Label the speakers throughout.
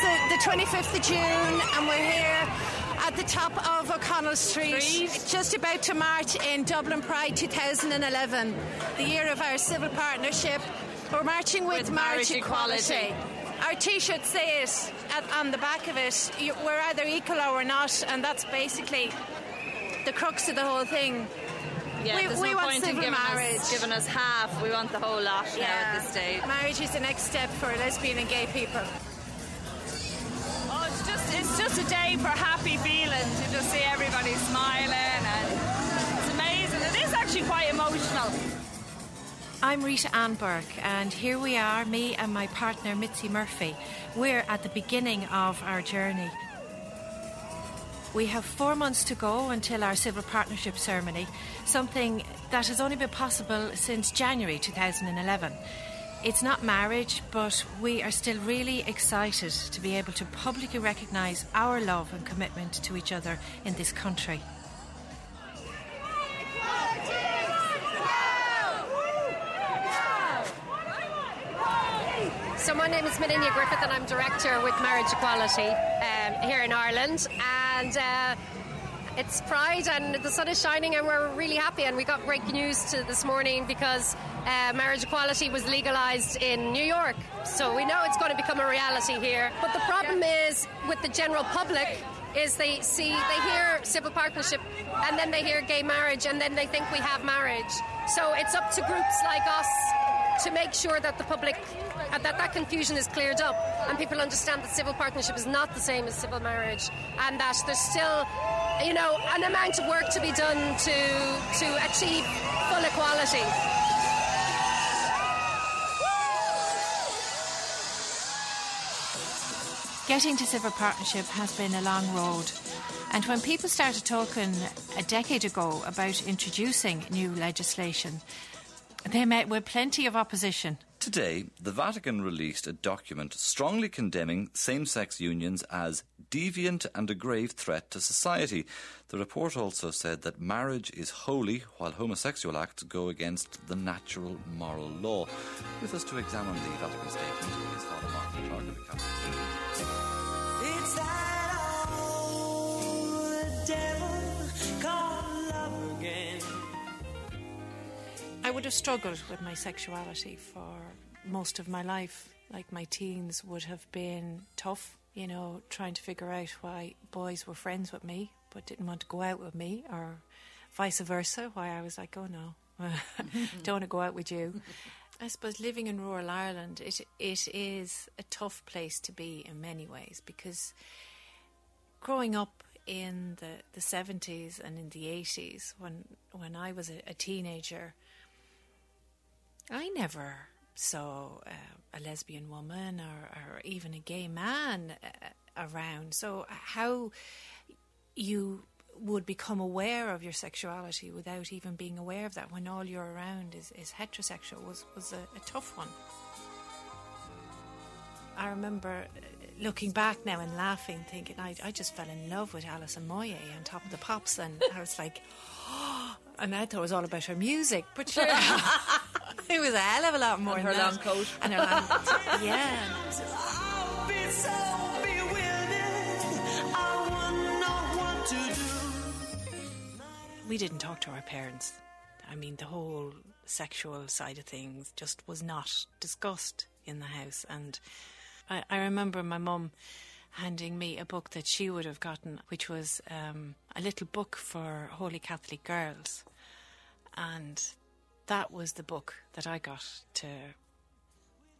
Speaker 1: It's the, the 25th of June, and we're here at the top of O'Connell Street,
Speaker 2: Street.
Speaker 1: just about to march in Dublin Pride 2011, the year of our civil partnership. We're marching with,
Speaker 2: With marriage equality.
Speaker 1: Our T-shirts say it at, on the back of it. You- We're either equal or we're not, and that's basically the crux of the whole thing.
Speaker 2: Yeah,
Speaker 1: We-
Speaker 2: there's
Speaker 1: we
Speaker 2: no
Speaker 1: want
Speaker 2: point in giving
Speaker 1: marriage.
Speaker 2: us, giving us half. We want the whole lot now at this stage.
Speaker 1: Marriage is the next step for lesbian and gay people.
Speaker 3: It's a day for happy feelings. You just see everybody smiling and it's amazing. It is actually quite emotional.
Speaker 4: I'm Rita Ann Burke, and here we are, me and my partner Mitzi Murphy. We're at the beginning of our journey. We have four months to go until our civil partnership ceremony, something that has only been possible since January 2011. It's not marriage, but we are still really excited to be able to publicly recognise our love and commitment to each other in this country.
Speaker 5: So my name is Moninne Griffith and I'm director with Marriage Equality um, here in Ireland and uh, it's Pride and the sun is shining and we're really happy. And we got great news to this morning because uh, marriage equality was legalised in New York. So we know it's going to become a reality here. But the problem is with the general public is they see they hear civil partnership and then they hear gay marriage and then they think we have marriage. So it's up to groups like us to make sure that the public uh, that that confusion is cleared up and people understand that civil partnership is not the same as civil marriage and that there's still you know an amount of work to be done to to achieve full equality
Speaker 4: Getting to civil partnership has been a long road. And when people started talking a decade ago about introducing new legislation, they met with plenty of opposition.
Speaker 6: Today, the Vatican released a document strongly condemning same sex unions as deviant and a grave threat to society. The report also said that marriage is holy while homosexual acts go against the natural moral law. With us to examine the Vatican statement is Father Martin Clark of the Catholic
Speaker 4: I would have struggled with my sexuality for most of my life. Like my teens would have been tough, you know, trying to figure out why boys were friends with me but didn't want to go out with me, or vice versa, why I was like, oh no, don't want to go out with you. I suppose living in rural Ireland, it it is a tough place to be in many ways because growing up in the, the 70s and in the 80s when when I was a, a teenager I never saw uh, a lesbian woman or, or even a gay man uh, around. So how you would become aware of your sexuality without even being aware of that when all you're around is, is heterosexual was, was a, a tough one. I remember uh, looking back now and laughing, thinking I, I just fell in love with Alison Moyet on Top of the Pops, and I was like, and I thought it was all about her music, but sure, it was a hell of a lot more.
Speaker 2: And
Speaker 4: than
Speaker 2: her
Speaker 4: that.
Speaker 2: long coat.
Speaker 4: and her long, yeah.
Speaker 7: I've been so bewildered. I wouldn't know what to do.
Speaker 4: we didn't talk to our parents. I mean, the whole sexual side of things just was not discussed in the house. And I, I remember my mum handing me a book that she would have gotten, which was um, a little book for Holy Catholic girls. And that was the book that I got to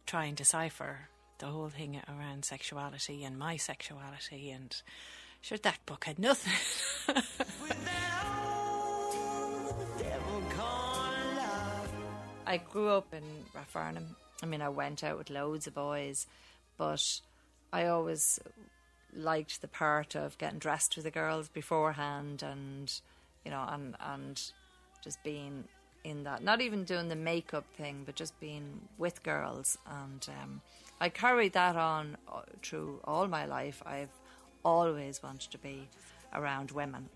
Speaker 4: try and decipher the whole thing around sexuality and my sexuality. And sure, that book had nothing.
Speaker 7: Devil called love.
Speaker 2: I grew up in Rathfarnham. I mean, I went out with loads of boys, but I always liked the part of getting dressed with the girls beforehand, and you know, and and just being in that. Not even doing the makeup thing, but just being with girls, and um, I carried that on uh, through all my life. I've always wanted to be around women.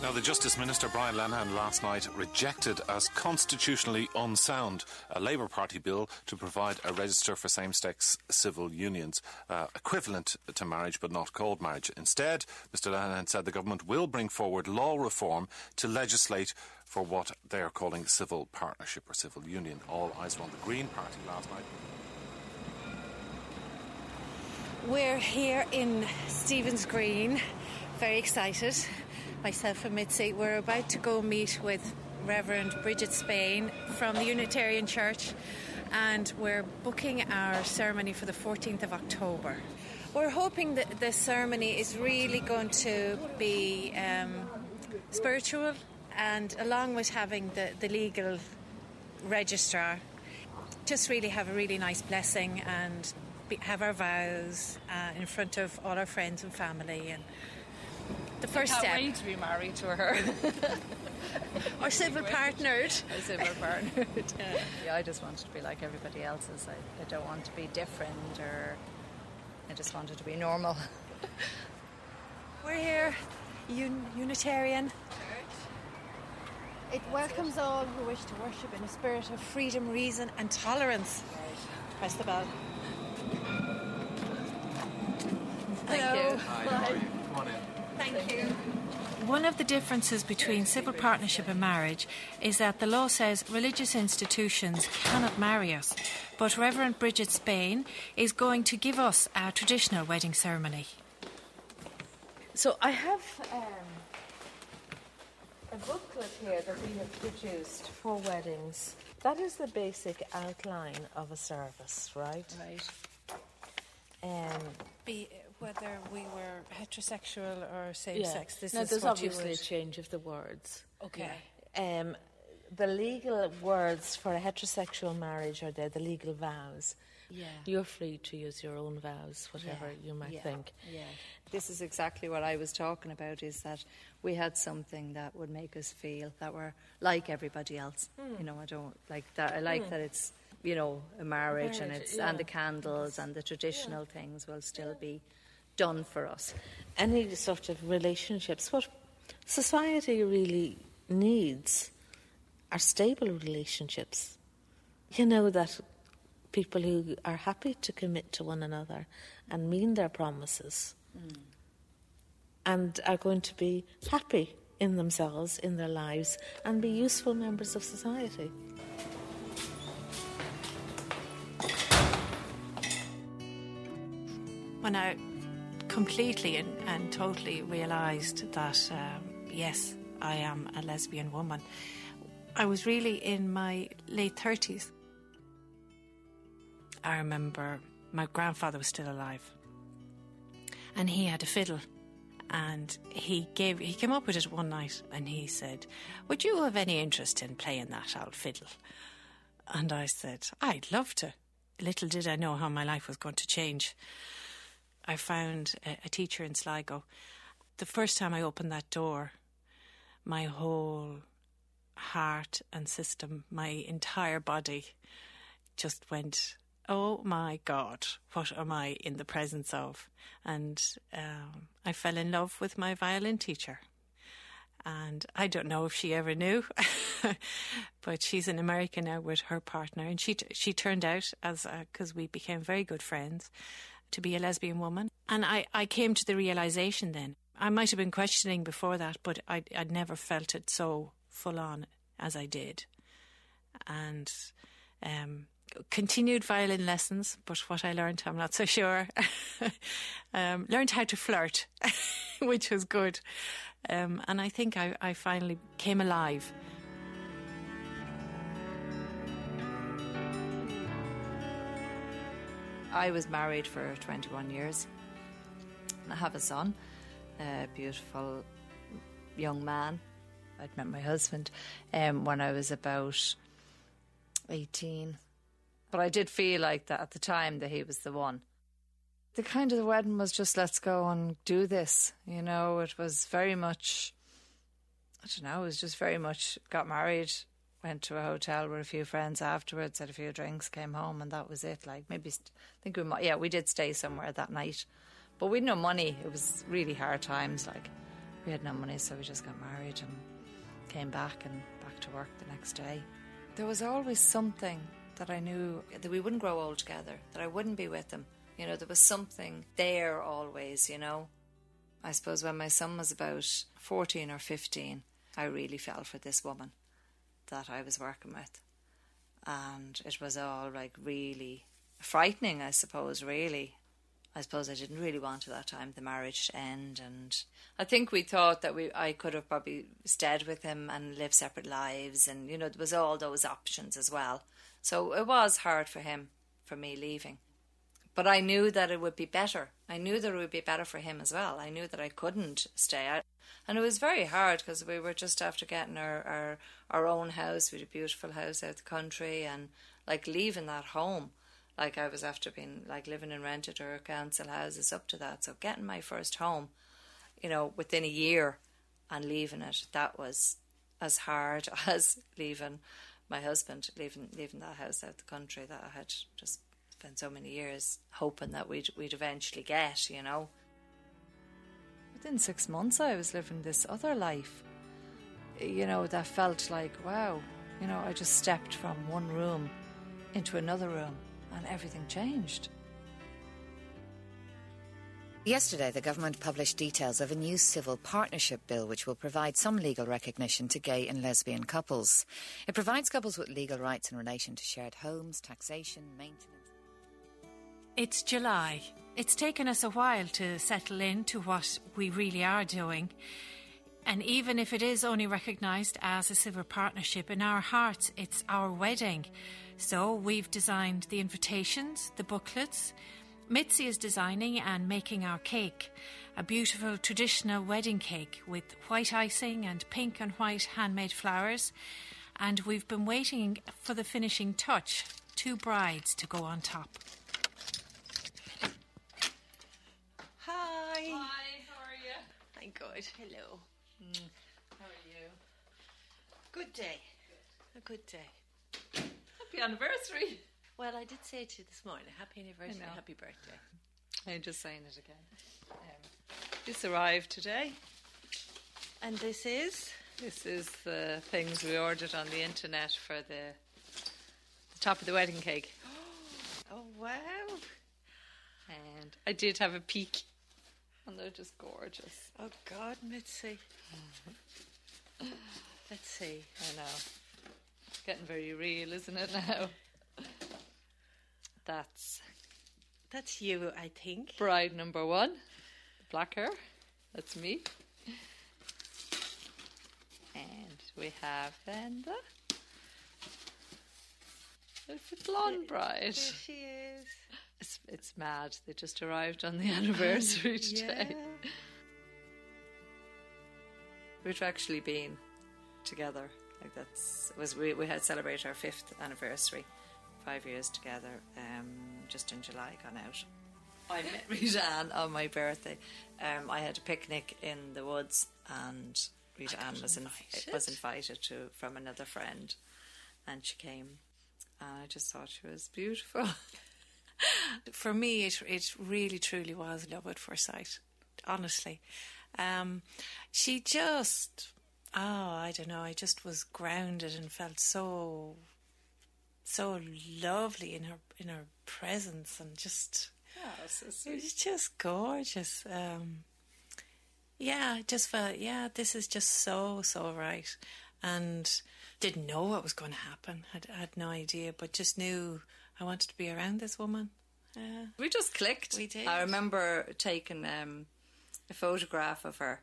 Speaker 8: Now, the Justice Minister Brian Lenihan last night rejected as constitutionally unsound a Labour Party bill to provide a register for same sex civil unions, uh, equivalent to marriage but not called marriage. Instead, Mr. Lenihan said the government will bring forward law reform to legislate for what they are calling civil partnership or civil union. All eyes were on the Green Party last night.
Speaker 4: We're here in Stephen's Green, very excited. Myself and Mitzi, we're about to go meet with Reverend Bridget Spain from the Unitarian Church, and we're booking our ceremony for the 14th of October. We're hoping that the ceremony is really going to be um, spiritual, and along with having the, the legal registrar, just really have a really nice blessing and be, have our vows uh, in front of all our friends and family. And the first
Speaker 9: Can't
Speaker 4: step,
Speaker 9: wait to be married to her.
Speaker 4: our civil partnered.
Speaker 2: I say we're partnered. yeah, I just wanted to be like everybody else's. I, I don't want to be different or I just wanted to be normal.
Speaker 4: We're here, Un- Unitarian. It welcomes all who wish to worship in a spirit of freedom, reason, and tolerance. Press the bell.
Speaker 2: Thank you.
Speaker 4: Thank you. One of the differences between civil partnership and marriage is that the law says religious institutions cannot marry us, but Reverend Bridget Spain is going to give us our traditional wedding ceremony.
Speaker 10: So I have um, a booklet here that we have produced for weddings. That is the basic outline of a service, right?
Speaker 2: Right.
Speaker 10: Um,
Speaker 4: Be whether we were heterosexual or same
Speaker 10: yeah.
Speaker 4: sex. This
Speaker 10: now,
Speaker 4: is
Speaker 10: there's
Speaker 4: what you
Speaker 10: obviously a change of the words.
Speaker 4: Okay.
Speaker 10: Um, the legal words for a heterosexual marriage are there, the legal vows.
Speaker 2: Yeah.
Speaker 10: You're free to use your own vows, whatever
Speaker 2: Yeah,
Speaker 10: you might
Speaker 2: yeah,
Speaker 10: think.
Speaker 2: Yeah. This is exactly what I was talking about is that we had something that would make us feel that we're like everybody else.
Speaker 10: Hmm.
Speaker 2: You know, I don't like that. I like that it's, you know, a marriage, and
Speaker 10: Marriage,
Speaker 2: it's
Speaker 10: yeah.
Speaker 2: and the candles and the traditional things will still be done for us.
Speaker 10: Any sort of relationships, what society really needs are stable relationships. You know, that people who are happy to commit to one another and mean their promises mm. and are going to be happy in themselves, in their lives, and be useful members of society.
Speaker 4: when I completely and, and totally realised that, um, yes, I am a lesbian woman, I was really in my late 30s. I remember my grandfather was still alive. And he had a fiddle. And he gave he came up with it one night and he said would you have any interest in playing that old fiddle? And i said i'd love to. Little did i know how my life was going to change I found a, a teacher in Sligo. The first time I opened that door, my whole heart and system, my entire body just went, Oh my God, what am I in the presence of? And um, I fell in love with my violin teacher. And I don't know if she ever knew, but she's in America now with her partner, and she t- she turned out as because we became very good friends to be a lesbian woman. And I, I came to the realization then. I might have been questioning before that, but I, I'd never felt it so full on as I did. And um, continued violin lessons, but what I learned, I'm not so sure. um, learned how to flirt, which was good. Um, and I think I, I finally came alive.
Speaker 2: I was married for 21 years. I have a son, a beautiful young man. I'd met my husband um, when I was about 18. But I did feel like that at the time that he was the one. The kind of the wedding was just let's go and do this. You know, it was very much, I don't know, it was just very much got married, went to a hotel with a few friends afterwards, had a few drinks, came home, and that was it. Like maybe, st- I think we might, yeah, we did stay somewhere that night, but we had no money. It was really hard times. Like
Speaker 11: we had no money, so we just got married and came back and back to work the next day. There was always something that I knew that we wouldn't grow old together, that I wouldn't be with him. You know, there was something there always, you know. I suppose when my son was about 14 or 15, I really fell for this woman that I was working with. And it was all like really frightening, I suppose, really. I suppose I didn't really want at that time the marriage to end, and I think we thought that we I could have probably stayed with him and lived separate lives, and you know there was all those options as well. So it was hard for him for me leaving, but I knew that it would be better. I knew that it would be better for him as well. I knew that I couldn't stay out, and it was very hard because we were just after getting our, our our own house. We had a beautiful house out the country, and like leaving that home like I was after being like living in rented or council houses up to that. So getting my first home, you know, within a year and leaving it, that was as hard as leaving my husband, leaving leaving that house out the country that I had just spent so many years hoping that we'd we'd eventually get, you know. Within six months I was living this other life. You know, that felt like, wow, you know, I just stepped from one room into another room and everything changed.
Speaker 12: Yesterday, the government published details of a new civil partnership bill which will provide some legal recognition to gay and lesbian couples. It provides couples with legal rights in relation to shared homes, taxation, maintenance.
Speaker 4: It's July. It's taken us a while to settle into what we really are doing. And even if it is only recognised as a civil partnership, in our hearts, it's our wedding. So we've designed the invitations, the booklets. Mitzi is designing and making our cake, a beautiful traditional wedding cake with white icing and pink and white handmade flowers. And we've been waiting for the finishing touch two brides to go on top.
Speaker 7: Hi.
Speaker 2: Hi, how are you?
Speaker 7: Good. Hello.
Speaker 2: How are you?
Speaker 7: Good day. A good day.
Speaker 2: Happy anniversary.
Speaker 7: Well, I did say to you this morning, happy anniversary, happy birthday.
Speaker 2: I'm just saying it again. Um, this arrived today.
Speaker 7: And this is?
Speaker 2: This is the things we ordered on the internet for the, the top of the wedding cake.
Speaker 7: Oh, wow.
Speaker 2: And I did have a peek. And they're just gorgeous.
Speaker 7: Oh, God, Mitzi. Let's see.
Speaker 2: I know. It's getting very real, isn't it now? That's
Speaker 7: That's you, I think.
Speaker 2: bride number one. Black hair. That's me. And we have then the, the blonde bride.
Speaker 7: There she is.
Speaker 2: It's, it's mad. They just arrived on the anniversary today.
Speaker 7: Yeah.
Speaker 2: We've actually been together. Like that's it was we we had celebrated our fifth anniversary, five years together. Um, just in July, gone out. I met Rita Ann on my birthday. Um, I had a picnic in the woods, and Rita Ann was
Speaker 7: invited?
Speaker 2: was invited to from another friend, and she came. And I just thought she was beautiful.
Speaker 4: For me, it, it really truly was love at first sight, honestly. Um, she just, oh, I don't know, I just was grounded and felt so, so lovely in her in her presence and just it was just gorgeous. Um, yeah, I just felt, yeah, this is just so, so right. And didn't know what was going to happen. Had had no idea, but just knew I wanted to be around this woman. Yeah.
Speaker 2: We just clicked.
Speaker 4: We did.
Speaker 2: I remember taking um, a photograph of her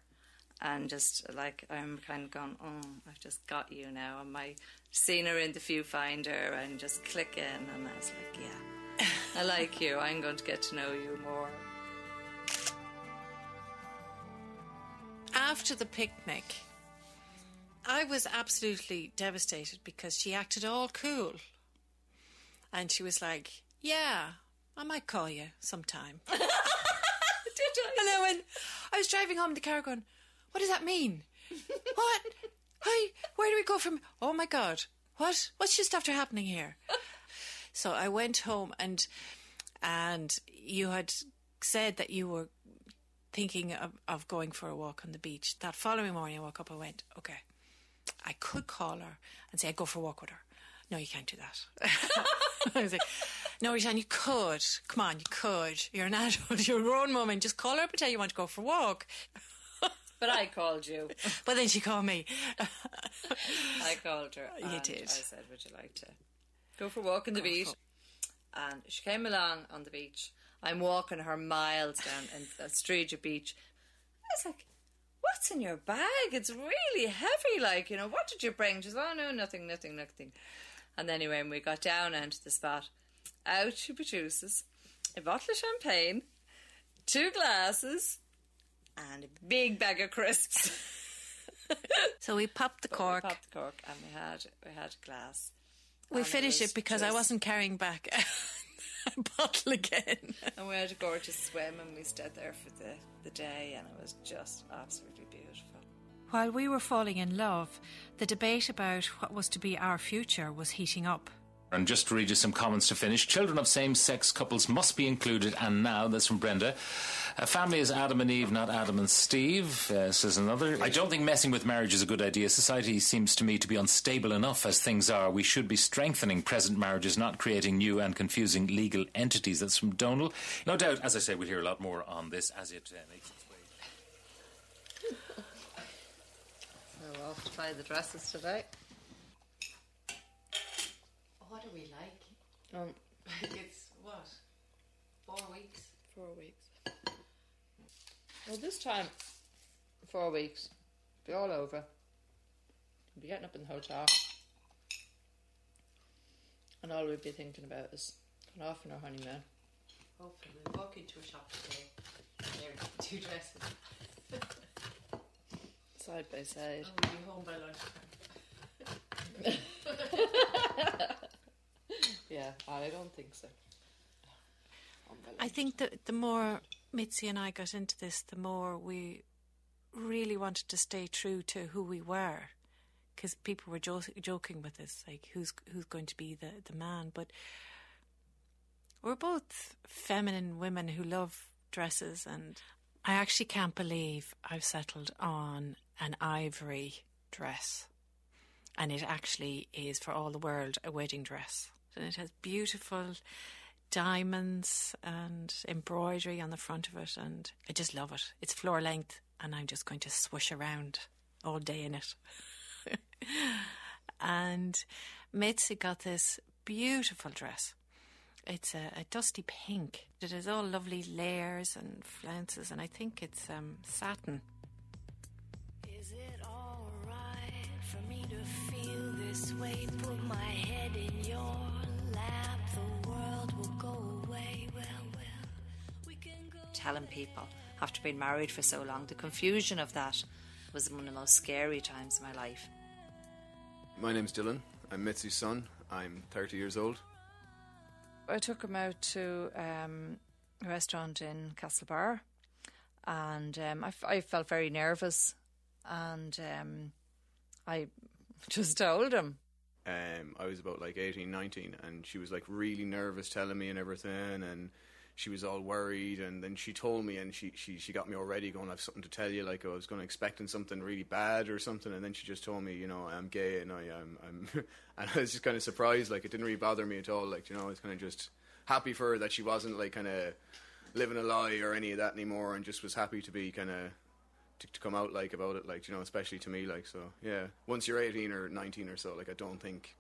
Speaker 2: and just like I'm kind of going, oh, I've just got you now. And my seen her in the viewfinder and just clicking, and I was like, yeah, I like you. I'm going to get to know you more.
Speaker 4: After the picnic, I was absolutely devastated because she acted all cool. And she was like, Yeah, I might call you sometime. Did I? And then when I was driving home in the car going, What does that mean? what? Hi, where do we go from? Oh my God, what? What's just after happening here? So I went home and and you had said that you were thinking of, of going for a walk on the beach. That following morning, I woke up. I went, okay, I could call her and say I'd go for a walk with her. No, you can't do that. I was like, no, Rishan, you could. Come on, you could. You're an adult. You're a grown woman. Just call her up and tell you want to go for a walk.
Speaker 2: But I called you.
Speaker 4: But then she called me.
Speaker 2: I called her.
Speaker 4: You did.
Speaker 2: I said, "Would you like to go for a walk on the beach?" And she came along on the beach. I'm walking her miles down in Estrella Beach. I was like, "What's in your bag? It's really heavy. Like, you know, what did you bring?" She said, "Oh no, nothing, nothing, nothing." And anyway, when we got down onto the spot, out she produces a bottle of champagne, two glasses, and a big bag of crisps.
Speaker 4: So we popped the
Speaker 2: But
Speaker 4: cork.
Speaker 2: We popped the cork, and we had we had a glass.
Speaker 4: We finished it because I wasn't carrying back a bottle again.
Speaker 2: And we had a gorgeous swim, and we stayed there for the the day, and it was just absolutely.
Speaker 4: While we were falling in love, the debate about what was to be our future was heating up.
Speaker 13: And just to read you some comments to finish. Children of same sex couples must be included, and now, that's from Brenda. A family is Adam and Eve, not Adam and Steve, uh, says another. I don't think messing with marriage is a good idea. Society seems to me to be unstable enough as things are. We should be strengthening present marriages, not creating new and confusing legal entities. That's from Donal. No doubt, as I say, we'll hear a lot more on this as it uh, makes its way.
Speaker 2: So we're off to try the dresses today.
Speaker 11: What are we like?
Speaker 2: Um,
Speaker 11: it's what? Four weeks?
Speaker 2: four weeks. Well, this time, four weeks, be all over. We'll Be getting up in the hotel, and all we'd be thinking about is going off on our honeymoon.
Speaker 11: Hopefully we'll walk into a shop today. There, two dresses.
Speaker 2: Side by side.
Speaker 11: Oh, and we'll be home by lunchtime.
Speaker 2: Yeah, I don't think so.
Speaker 4: I think that the more Mitzi and I got into this, the more we really wanted to stay true to who we were. Because people were jo- joking with us, like who's who's going to be the, the man. But we're both feminine women who love dresses, and I actually can't believe I've settled on an ivory dress, and it actually is for all the world a wedding dress, and it has beautiful diamonds and embroidery on the front of it, and I just love it. It's floor length, and I'm just going to swish around all day in it. and Mitzi got this beautiful dress. It's a, a dusty pink. It has all lovely layers and flounces, and I think it's um, satin.
Speaker 14: Is it alright for me to feel this way? Put my head in your lap, the world will go away. Well, well, we can go.
Speaker 2: telling people after being married for so long, the confusion of that was one of the most scary times of my life.
Speaker 15: My name's Dylan. I'm Mitzi's son. I'm 30 years old.
Speaker 2: I took him out to um, a restaurant in Castlebar, and um, I, felt very nervous, and um, I just told him.
Speaker 15: Um, I was about like 18, 19, and she was like really nervous telling me and everything, and she was all worried. And then she told me, and she, she, she got me already going, I've something to tell you. Like I was going to expecting something really bad or something, and then she just told me, you know, I'm gay and I am, I'm, and I was just kind of surprised. Like it didn't really bother me at all. Like you know, I was kind of just happy for her that she wasn't like kind of living a lie or any of that anymore, and just was happy to be kind of to, to come out like about it, like you know, especially to me, like so. Yeah, once you're 18 or 19 or so, like I don't think,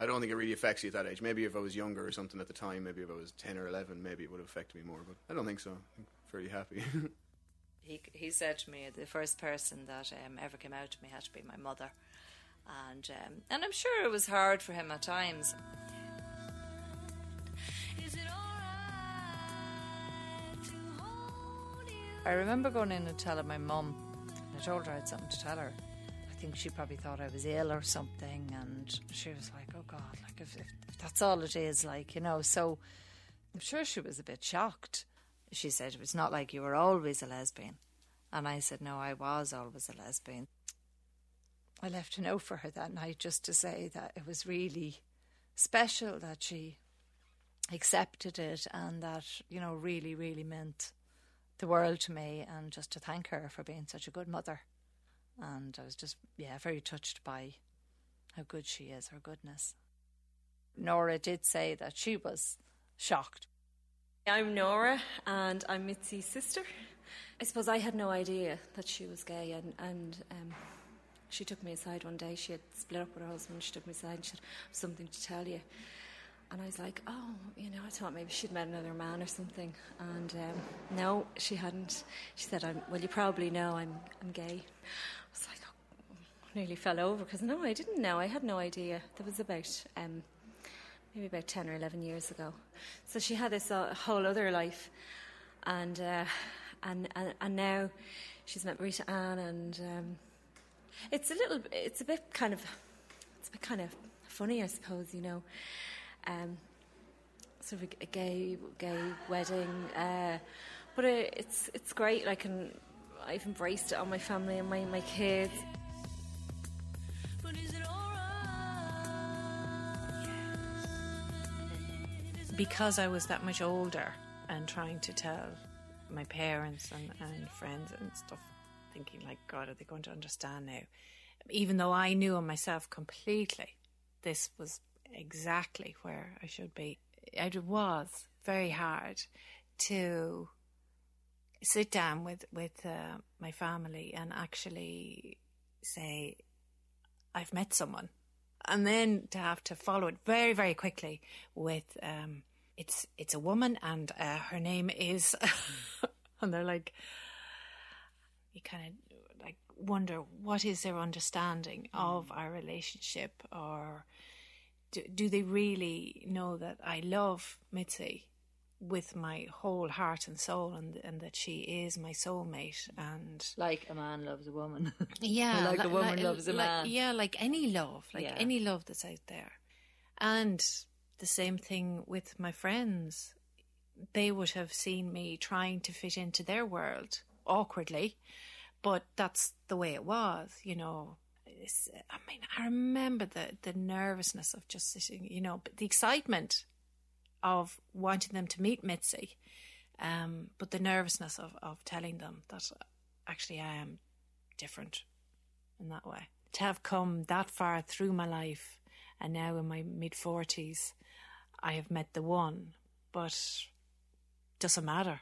Speaker 15: I don't think it really affects you at that age. Maybe if I was younger or something at the time, maybe if I was 10 or 11, maybe it would have affected me more. But I don't think so. I'm fairly happy.
Speaker 2: He, he said to me, the first person that um, ever came out to me had to be my mother. And, um, and I'm sure it was hard for him at times.
Speaker 14: Is it alright to hold you?
Speaker 2: I remember going in and telling my mum, I told her I had something to tell her. Think she probably thought I was ill or something, and she was like, "Oh God, like if, if, if that's all it is, like you know." So I'm sure she was a bit shocked. She said it was not like you were always a lesbian, and I said, "No, I was always a lesbian." I left a note for her that night just to say that it was really special that she accepted it and that you know really really meant
Speaker 11: the world to me and just to thank her for being such a good mother. And I was just, yeah, very touched by how good she is, her goodness. Nora did say that she was shocked.
Speaker 16: I'm Nora and I'm Mitzi's sister. I suppose I had no idea that she was gay and, and um, she took me aside one day. She had split up with her husband. She took me aside and she said, something to tell you. And I was like, oh, you know, I thought maybe she'd met another man or something. And um, no, she hadn't. She said, well, you probably know I'm, I'm gay. I was like, oh, nearly fell over because no, I didn't know. I had no idea. That was about um, maybe about 10 or 11 years ago. So she had this uh, whole other life. And, uh, and, and, and now she's met Rita Ann and um, it's a little, it's a bit kind of, it's a bit kind of funny, I suppose, you know um, sort of a, a, gay gay wedding. Uh, but it, it's it's great. I can I've embraced it on my family and my my kids.
Speaker 4: Because I was that much older and trying to tell my parents and, and friends and stuff, thinking like, God, are they going to understand now? Even though I knew on myself completely, this was exactly where I should be. It was very hard to sit down with with uh, my family and actually say I've met someone, and then to have to follow it very very quickly with um, it's it's a woman and uh, her name is, and they're like you kind of like wonder what is their understanding mm. of our relationship or do, do they really know that I love Mitzi with my whole heart and soul and and that she is my soulmate and
Speaker 11: like a man loves a woman.
Speaker 4: Yeah
Speaker 11: like, a woman loves a man.
Speaker 4: yeah like any love like
Speaker 11: yeah.
Speaker 4: any love that's out there. And the same thing with my friends. They would have seen me trying to fit into their world awkwardly but that's the way it was you know I mean, I remember the, the nervousness of just sitting, you know, but the excitement of wanting them to meet Mitzi, um, but the nervousness of, of telling them that actually I am different in that way. To have come that far through my life and now in my mid 40s, I have met the one, but doesn't matter.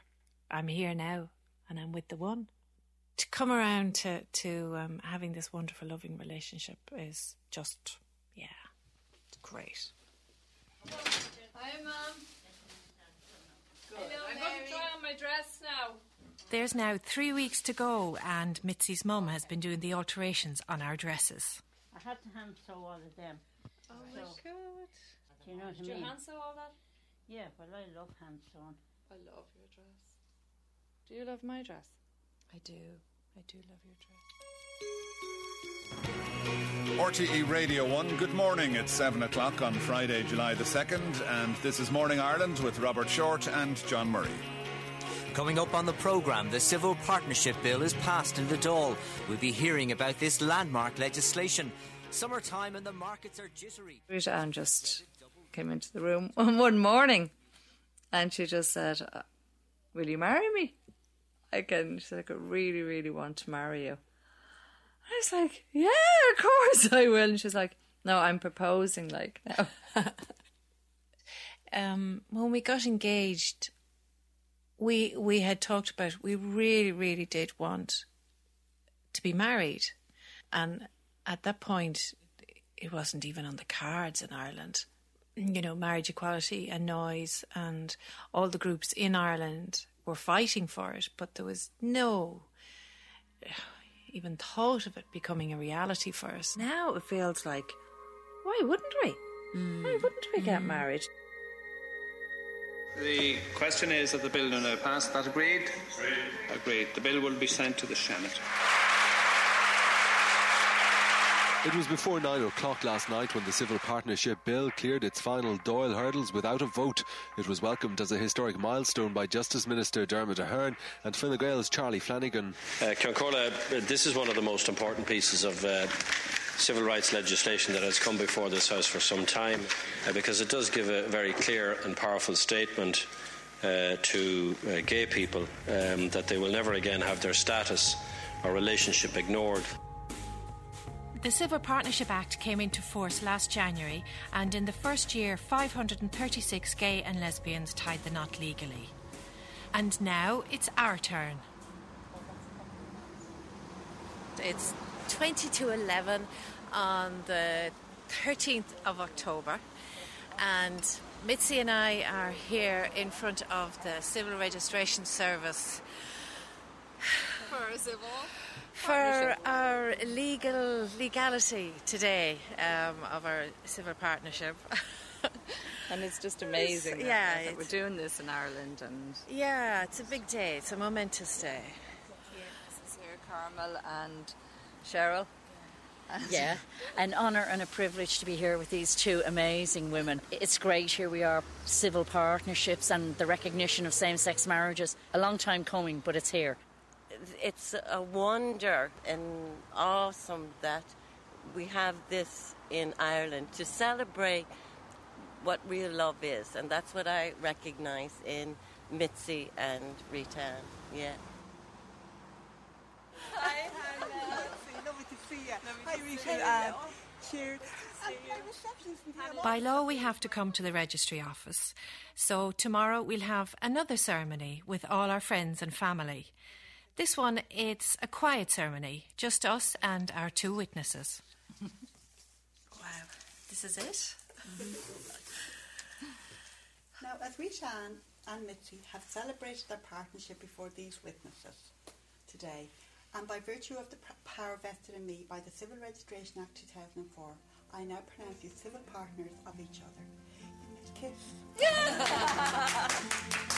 Speaker 4: I'm here now and I'm with the one to come around to to um, having this wonderful, loving relationship is just yeah, it's great.
Speaker 1: Hi, mum. Hello, I'm going to try on my dress now.
Speaker 17: There's now three weeks to go, and Mitzi's mum has been doing the alterations on our dresses.
Speaker 18: I had to hand sew all of them.
Speaker 1: Oh my god!
Speaker 18: Do you know what I
Speaker 1: Did
Speaker 18: mean?
Speaker 1: you hand sew all that?
Speaker 18: Yeah, well, I love hand sewing.
Speaker 1: I love your dress. Do you love my dress?
Speaker 4: I do. I do love your
Speaker 19: dress. RTE Radio 1, good morning. It's 7 o'clock on Friday, July the 2nd, and this is Morning Ireland with Robert Short and John Murray.
Speaker 20: Coming up on the programme, the Civil Partnership Bill is passed in the Dáil. We'll be hearing about this landmark legislation. Summertime and the markets are jittery.
Speaker 11: Rita Ann just came into the room one morning and she just said, uh, Will you marry me? Again, she's like, I really, really want to marry you. I was like, yeah, of course I will. And she's like, no, I'm proposing like now.
Speaker 4: um, when we got engaged, we we had talked about we really, really did want to be married, and at that point, it wasn't even on the cards in Ireland. You know, marriage equality and noise and all the groups in Ireland were fighting for it, but there was no even thought of it becoming a reality for us.
Speaker 11: Now it feels like, why wouldn't we? Mm. Why wouldn't we get mm. married?
Speaker 21: The question is that the bill now passed. That agreed? Agreed. Agreed. The bill will be sent to the Senate.
Speaker 22: It was before nine o'clock last night when the Civil Partnership Bill cleared its final Dáil hurdles without a vote. It was welcomed as a historic milestone by Justice Minister Dermot Ahern and Fine Gael's Charlie Flanagan.
Speaker 23: Uh, this is one of the most important pieces of uh, civil rights legislation that has come before this House for some time uh, because it does give a very clear and powerful statement uh, to uh, gay people um, that they will never again have their status or relationship ignored.
Speaker 24: The Civil Partnership Act came into force last January, and in the first year, 536 gay and lesbians tied the knot legally. And now it's our turn.
Speaker 4: It's 20 to 11 on the 13th of October, and Mitzi and I are here in front of the Civil Registration Service
Speaker 25: For a civil.
Speaker 4: For our legal legality today um, of our civil partnership.
Speaker 2: And it's just amazing
Speaker 4: It's-
Speaker 2: that,
Speaker 4: yeah,
Speaker 2: that we're doing this in Ireland and
Speaker 4: yeah, it's a big day. It's a momentous day.
Speaker 2: this is here Carmel and Cheryl.
Speaker 26: Yeah, an honour and a privilege to be here with these two amazing women. It's great. Here we are, civil partnerships and the recognition of same sex marriages. A long time coming, but it's here.
Speaker 27: It's a wonder and awesome that we have this in Ireland to celebrate what real love is, and that's what I recognise in Mitzi and Rita Ann. Yeah.
Speaker 7: Hi, Hannah. Lovely to see you. Hi, Rita. Um, cheers.
Speaker 24: By law, we have to come to the registry office. So tomorrow we'll have another ceremony with all our friends and family. This one, it's a quiet ceremony, just us and our two witnesses.
Speaker 4: Wow, this is it.
Speaker 28: Now, as Rishan and Mitzi have celebrated their partnership before these witnesses today, and by virtue of the power vested in me by the Civil Registration Act 2004, I now pronounce you civil partners of each other. You may kiss.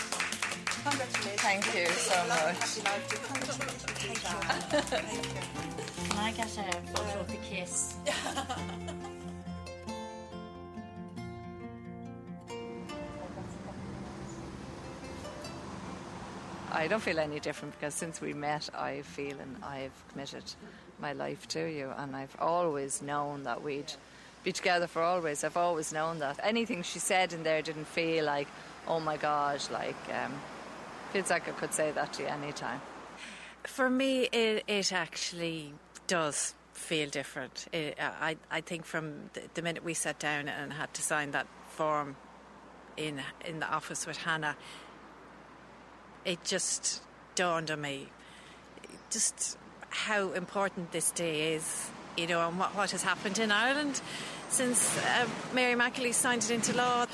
Speaker 28: Congratulations.
Speaker 2: Thank you so much.
Speaker 28: happy life to you. Congratulations, Rishan. Thank you.
Speaker 26: Can I get a photo of the kiss?
Speaker 2: I don't feel any different because since we met, I feel and I've committed my life to you, and I've always known that we'd be together for always. I've always known that. Anything she said in there didn't feel like, oh my God, like, um, feels like I could say that to you any time.
Speaker 4: For me, it, it actually does feel different. It, I, I think from the, the minute we sat down and had to sign that form in in the office with Hannah, it just dawned on me just how important this day is, you know, and what, what has happened in Ireland since uh, Mary McAleese signed it into law.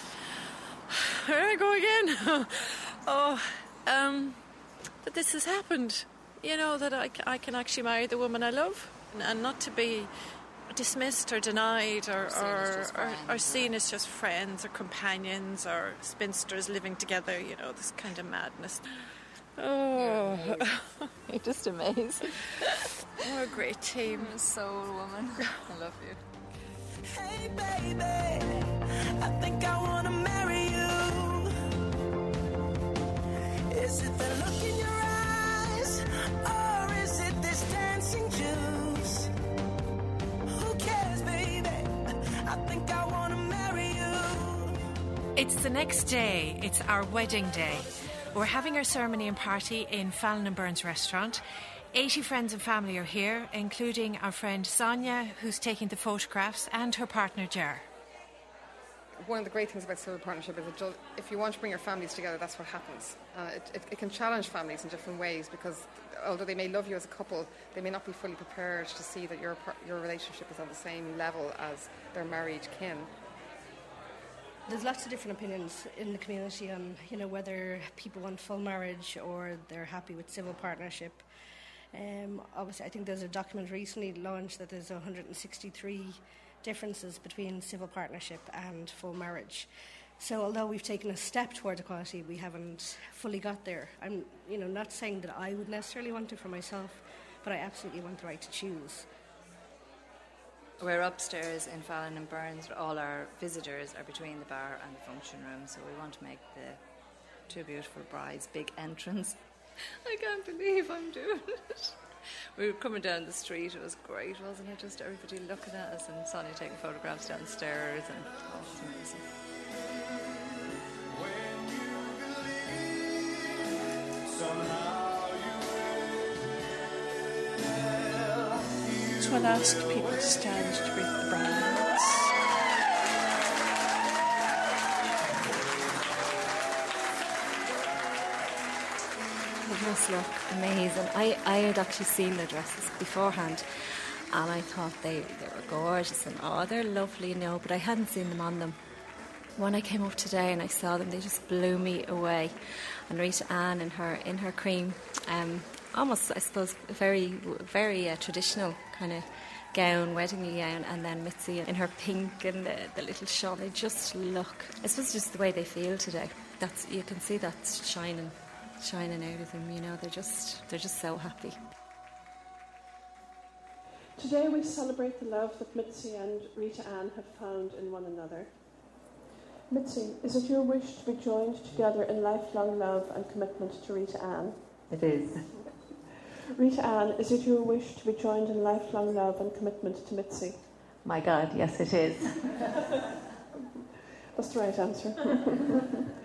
Speaker 4: Here I go again. oh, um, that this has happened. You know, that I can actually marry the woman I love and, and not to be dismissed or denied or,
Speaker 2: Seen as
Speaker 4: or,
Speaker 2: just
Speaker 4: or,
Speaker 2: friends,
Speaker 4: or seen as just friends or companions or spinsters living together, you know, this kind of madness. Oh,
Speaker 2: You're just amazing.
Speaker 4: what a great team.
Speaker 2: soul woman. I love you.
Speaker 7: Hey, baby, I think I wanna marry you. Is it the look in your eyes, or is it this dancing juice? Who cares, baby? I think I wanna marry you.
Speaker 24: It's the next day. It's our wedding day. We're having our ceremony and party in Fallon and Byrne's restaurant. 80 friends and family are here, including our friend Sonia, who's taking the photographs, and her partner Jer.
Speaker 29: One of the great things about civil partnership is that if you want to bring your families together, that's what happens. Uh, it, it, it can challenge families in different ways because although they may love you as a couple, they may not be fully prepared to see that your your relationship is on the same level as their married kin.
Speaker 30: There's lots of different opinions in the community on you know whether people want full marriage or they're happy with civil partnership. Um, obviously, I think there's a document recently launched that there's 163 differences between civil partnership and full marriage. So, although we've taken a step toward equality, we haven't fully got there. I'm, you know, not saying that I would necessarily want it for myself, but I absolutely want the right to choose.
Speaker 2: We're upstairs in Fallon and Byrne's. All our visitors are between the bar and the function room, so we want to make the two beautiful brides' big entrance. I can't believe I'm doing it. We were coming down the street. It was great, wasn't it? Just everybody looking at us and Sonia taking photographs downstairs, and oh, it was amazing.
Speaker 31: So I'll ask people to stand to greet the brides.
Speaker 16: The dress look amazing. I, I had actually seen the dresses beforehand and I thought they, they were gorgeous and oh, they're lovely, you know, but I hadn't seen them on them. When I came up today and I saw them, they just blew me away. And Rita Ann in her in her cream, um, almost I suppose very very uh, traditional kind of gown, wedding gown, and then Mitzi in her pink and the, the little shawl. They just look. I suppose just the way they feel today. That's you can see that's shining, shining out of them. You know, they're just they're just so happy.
Speaker 31: Today we celebrate the love that Mitzi and Rita Ann have found in one another. Mitzi, is it your wish to be joined together in lifelong love and commitment to Rita Ann?
Speaker 4: It is.
Speaker 31: Rita Ann, is it your wish to be joined in lifelong love and commitment to Mitzi?
Speaker 4: My God, yes, it is.
Speaker 31: That's the right answer.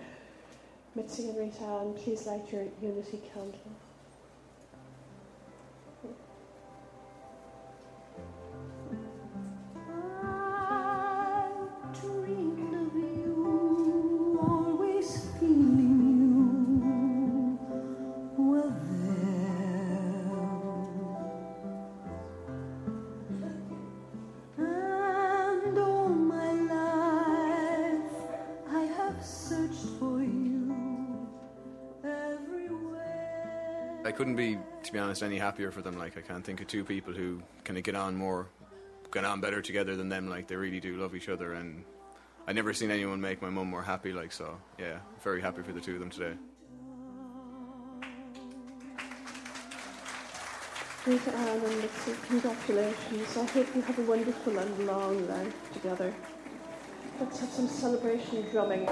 Speaker 31: Mitzi and Rita Ann, please light your unity candle.
Speaker 7: I
Speaker 15: couldn't be, to be honest, any happier for them. Like I can't think of two people who kind of get on more, get on better together than them. Like they really do love each other, and I never seen anyone make my mum more happy. Like so, yeah, very happy for the two of them today.
Speaker 31: Rita Ann and congratulations. I hope you have a wonderful and long life together. Let's have some celebration drumming.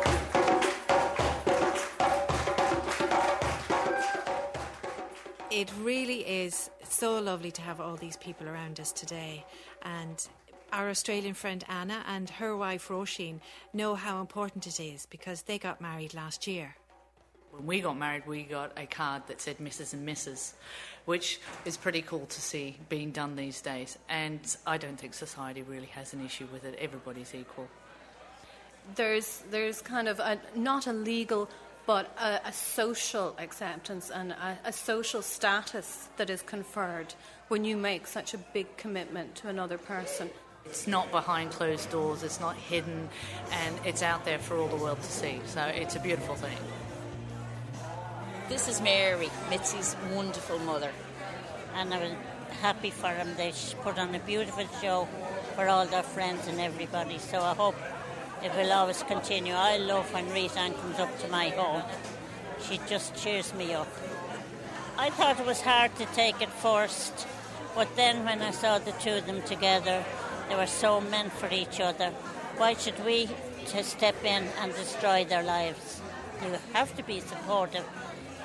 Speaker 32: It really is so lovely to have all these people around us today. And our Australian friend Anna and her wife Roisin know how important it is because they got married last year.
Speaker 33: When we got married, we got a card that said Mrs. and Mrs., which is pretty cool to see being done these days. And I don't think society really has an issue with it. Everybody's equal.
Speaker 34: there's there's kind of a, not a legal but a, a social acceptance and a, a social status that is conferred when you make such a big commitment to another person.
Speaker 33: It's not behind closed doors, it's not hidden, and it's out there for all the world to see. So it's a beautiful thing.
Speaker 26: This is Mary, Mitzi's wonderful mother.
Speaker 35: and I was happy for them. They put on a beautiful show for all their friends and everybody. So I hope it will always continue. I love when Rita Ann comes up to my home. She just cheers me up. I thought it was hard to take it first, but then when I saw the two of them together, they were so meant for each other. Why should we step in and destroy their lives? You have to be supportive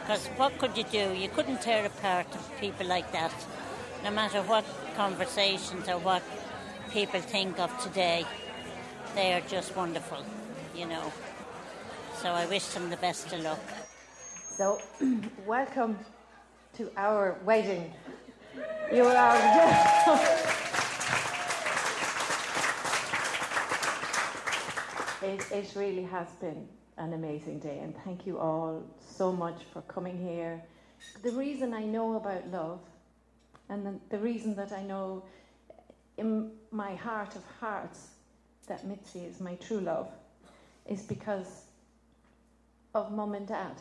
Speaker 35: because what could you do? You couldn't tear apart people like that. No matter what conversations or what people think of today, they are just wonderful, you know. So I wish them the best of luck.
Speaker 4: So, welcome to our wedding. You are. it, it really has been an amazing day, and thank you all so much for coming here. The reason I know about love, and the, the reason that I know in my heart of hearts that Mitzi is my true love, is because of mum and dad.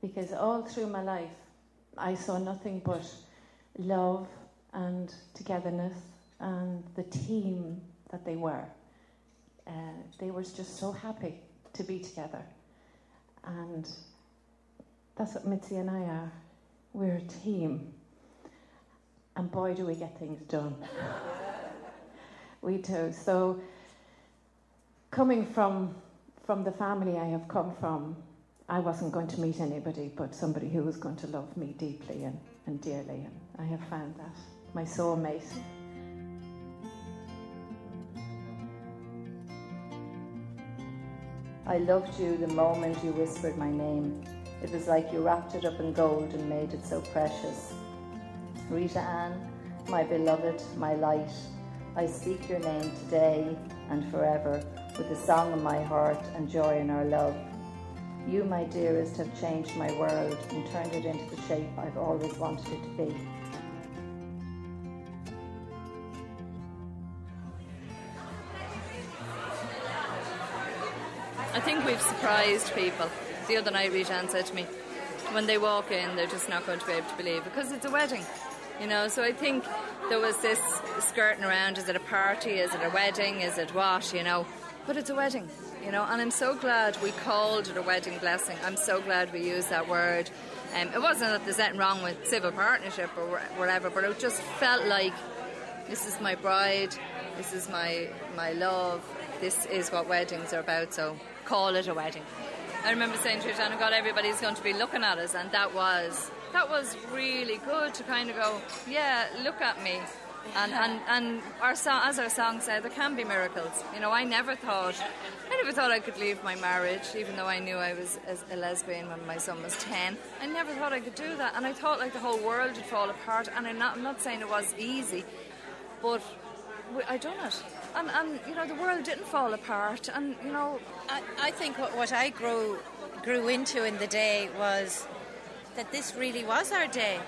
Speaker 4: Because all through my life, I saw nothing but love and togetherness and the team that they were. Uh, they were just so happy to be together. And that's what Mitzi and I are. We're a team. And boy, do we get things done. we do. So, coming from, from the family I have come from, I wasn't going to meet anybody but somebody who was going to love me deeply and, and dearly. And I have found that. My soulmate.
Speaker 2: I loved you the moment you whispered my name. It was like you wrapped it up in gold and made it so precious. Rita Ann, my beloved, my light, I speak your name today and forever with a song in my heart and joy in our love. You, my dearest, have changed my world and turned it into the shape I've always wanted it to be.
Speaker 3: I think we've surprised people. The other night, Rita said to me, when they walk in, they're just not going to be able to believe because it's a wedding, you know. So I think there was this skirting around: is it a party? Is it a wedding? Is it what? You know, but it's a wedding, you know. And I'm so glad we called it a wedding blessing. I'm so glad we used that word. Um, it wasn't that there's anything wrong with civil partnership or whatever, but it just felt like this is my bride, this is my my love, this is what weddings are about. So call it a wedding. I remember saying to Jan, God, everybody's going to be looking at us, and that was that was really good to kind of go, yeah, look at me. And, and, and our song, as our song said, there can be miracles. You know, I never thought, I never thought I could leave my marriage, even though I knew I was a lesbian when my son was ten. I never thought I could do that, and I thought like the whole world would fall apart. And I'm not, I'm not saying it was easy, but I done it and, and you know the world didn't fall apart and you know
Speaker 4: I, I think what, what I grew grew into in the day was that this really was our day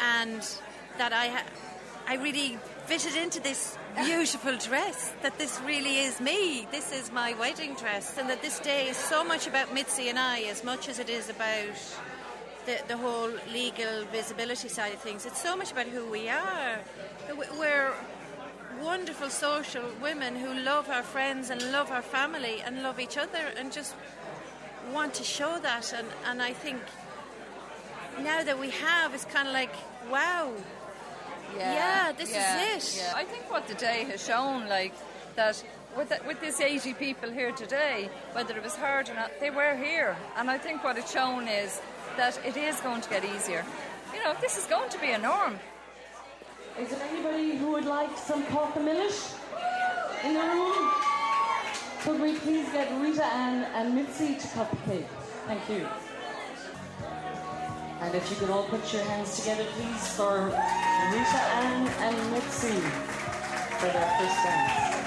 Speaker 4: and that I ha- I really fitted into this beautiful dress that this really is me this is my wedding dress and that this day is so much about Mitzi and I as much as it is about the, the whole legal visibility side of things it's so much about who we are we're wonderful social women who love our friends and love our family and love each other and just want to show that. And, and I think now that we have, it's kind of like, wow. Yeah, yeah this
Speaker 3: yeah,
Speaker 4: is
Speaker 3: it. Yeah. I think what the day has shown, like, that with, the, with this 80 people here today, whether it was hard or not, they were here. And I think what it's shown is that it is going to get easier. You know, this is going to be a norm.
Speaker 36: Is there anybody who would like some Corkamillish in the room? Could we please get Rita Ann and Mitzi to cut the cake? Thank you. And if you could all put your hands together, please, for Rita Ann and Mitzi for their first dance.